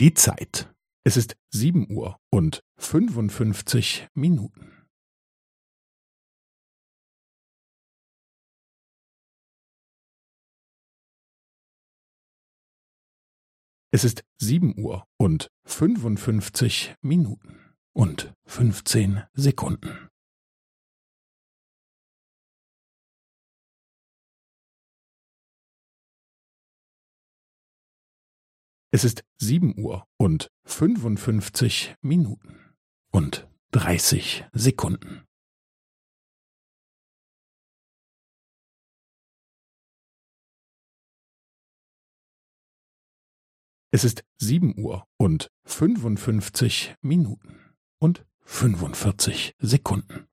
Die Zeit. Es ist sieben Uhr und fünfundfünfzig Minuten. Es ist sieben Uhr und fünfundfünfzig Minuten und fünfzehn Sekunden. Es ist sieben Uhr und fünfundfünfzig Minuten und dreißig Sekunden. Es ist sieben Uhr und fünfundfünfzig Minuten und fünfundvierzig Sekunden.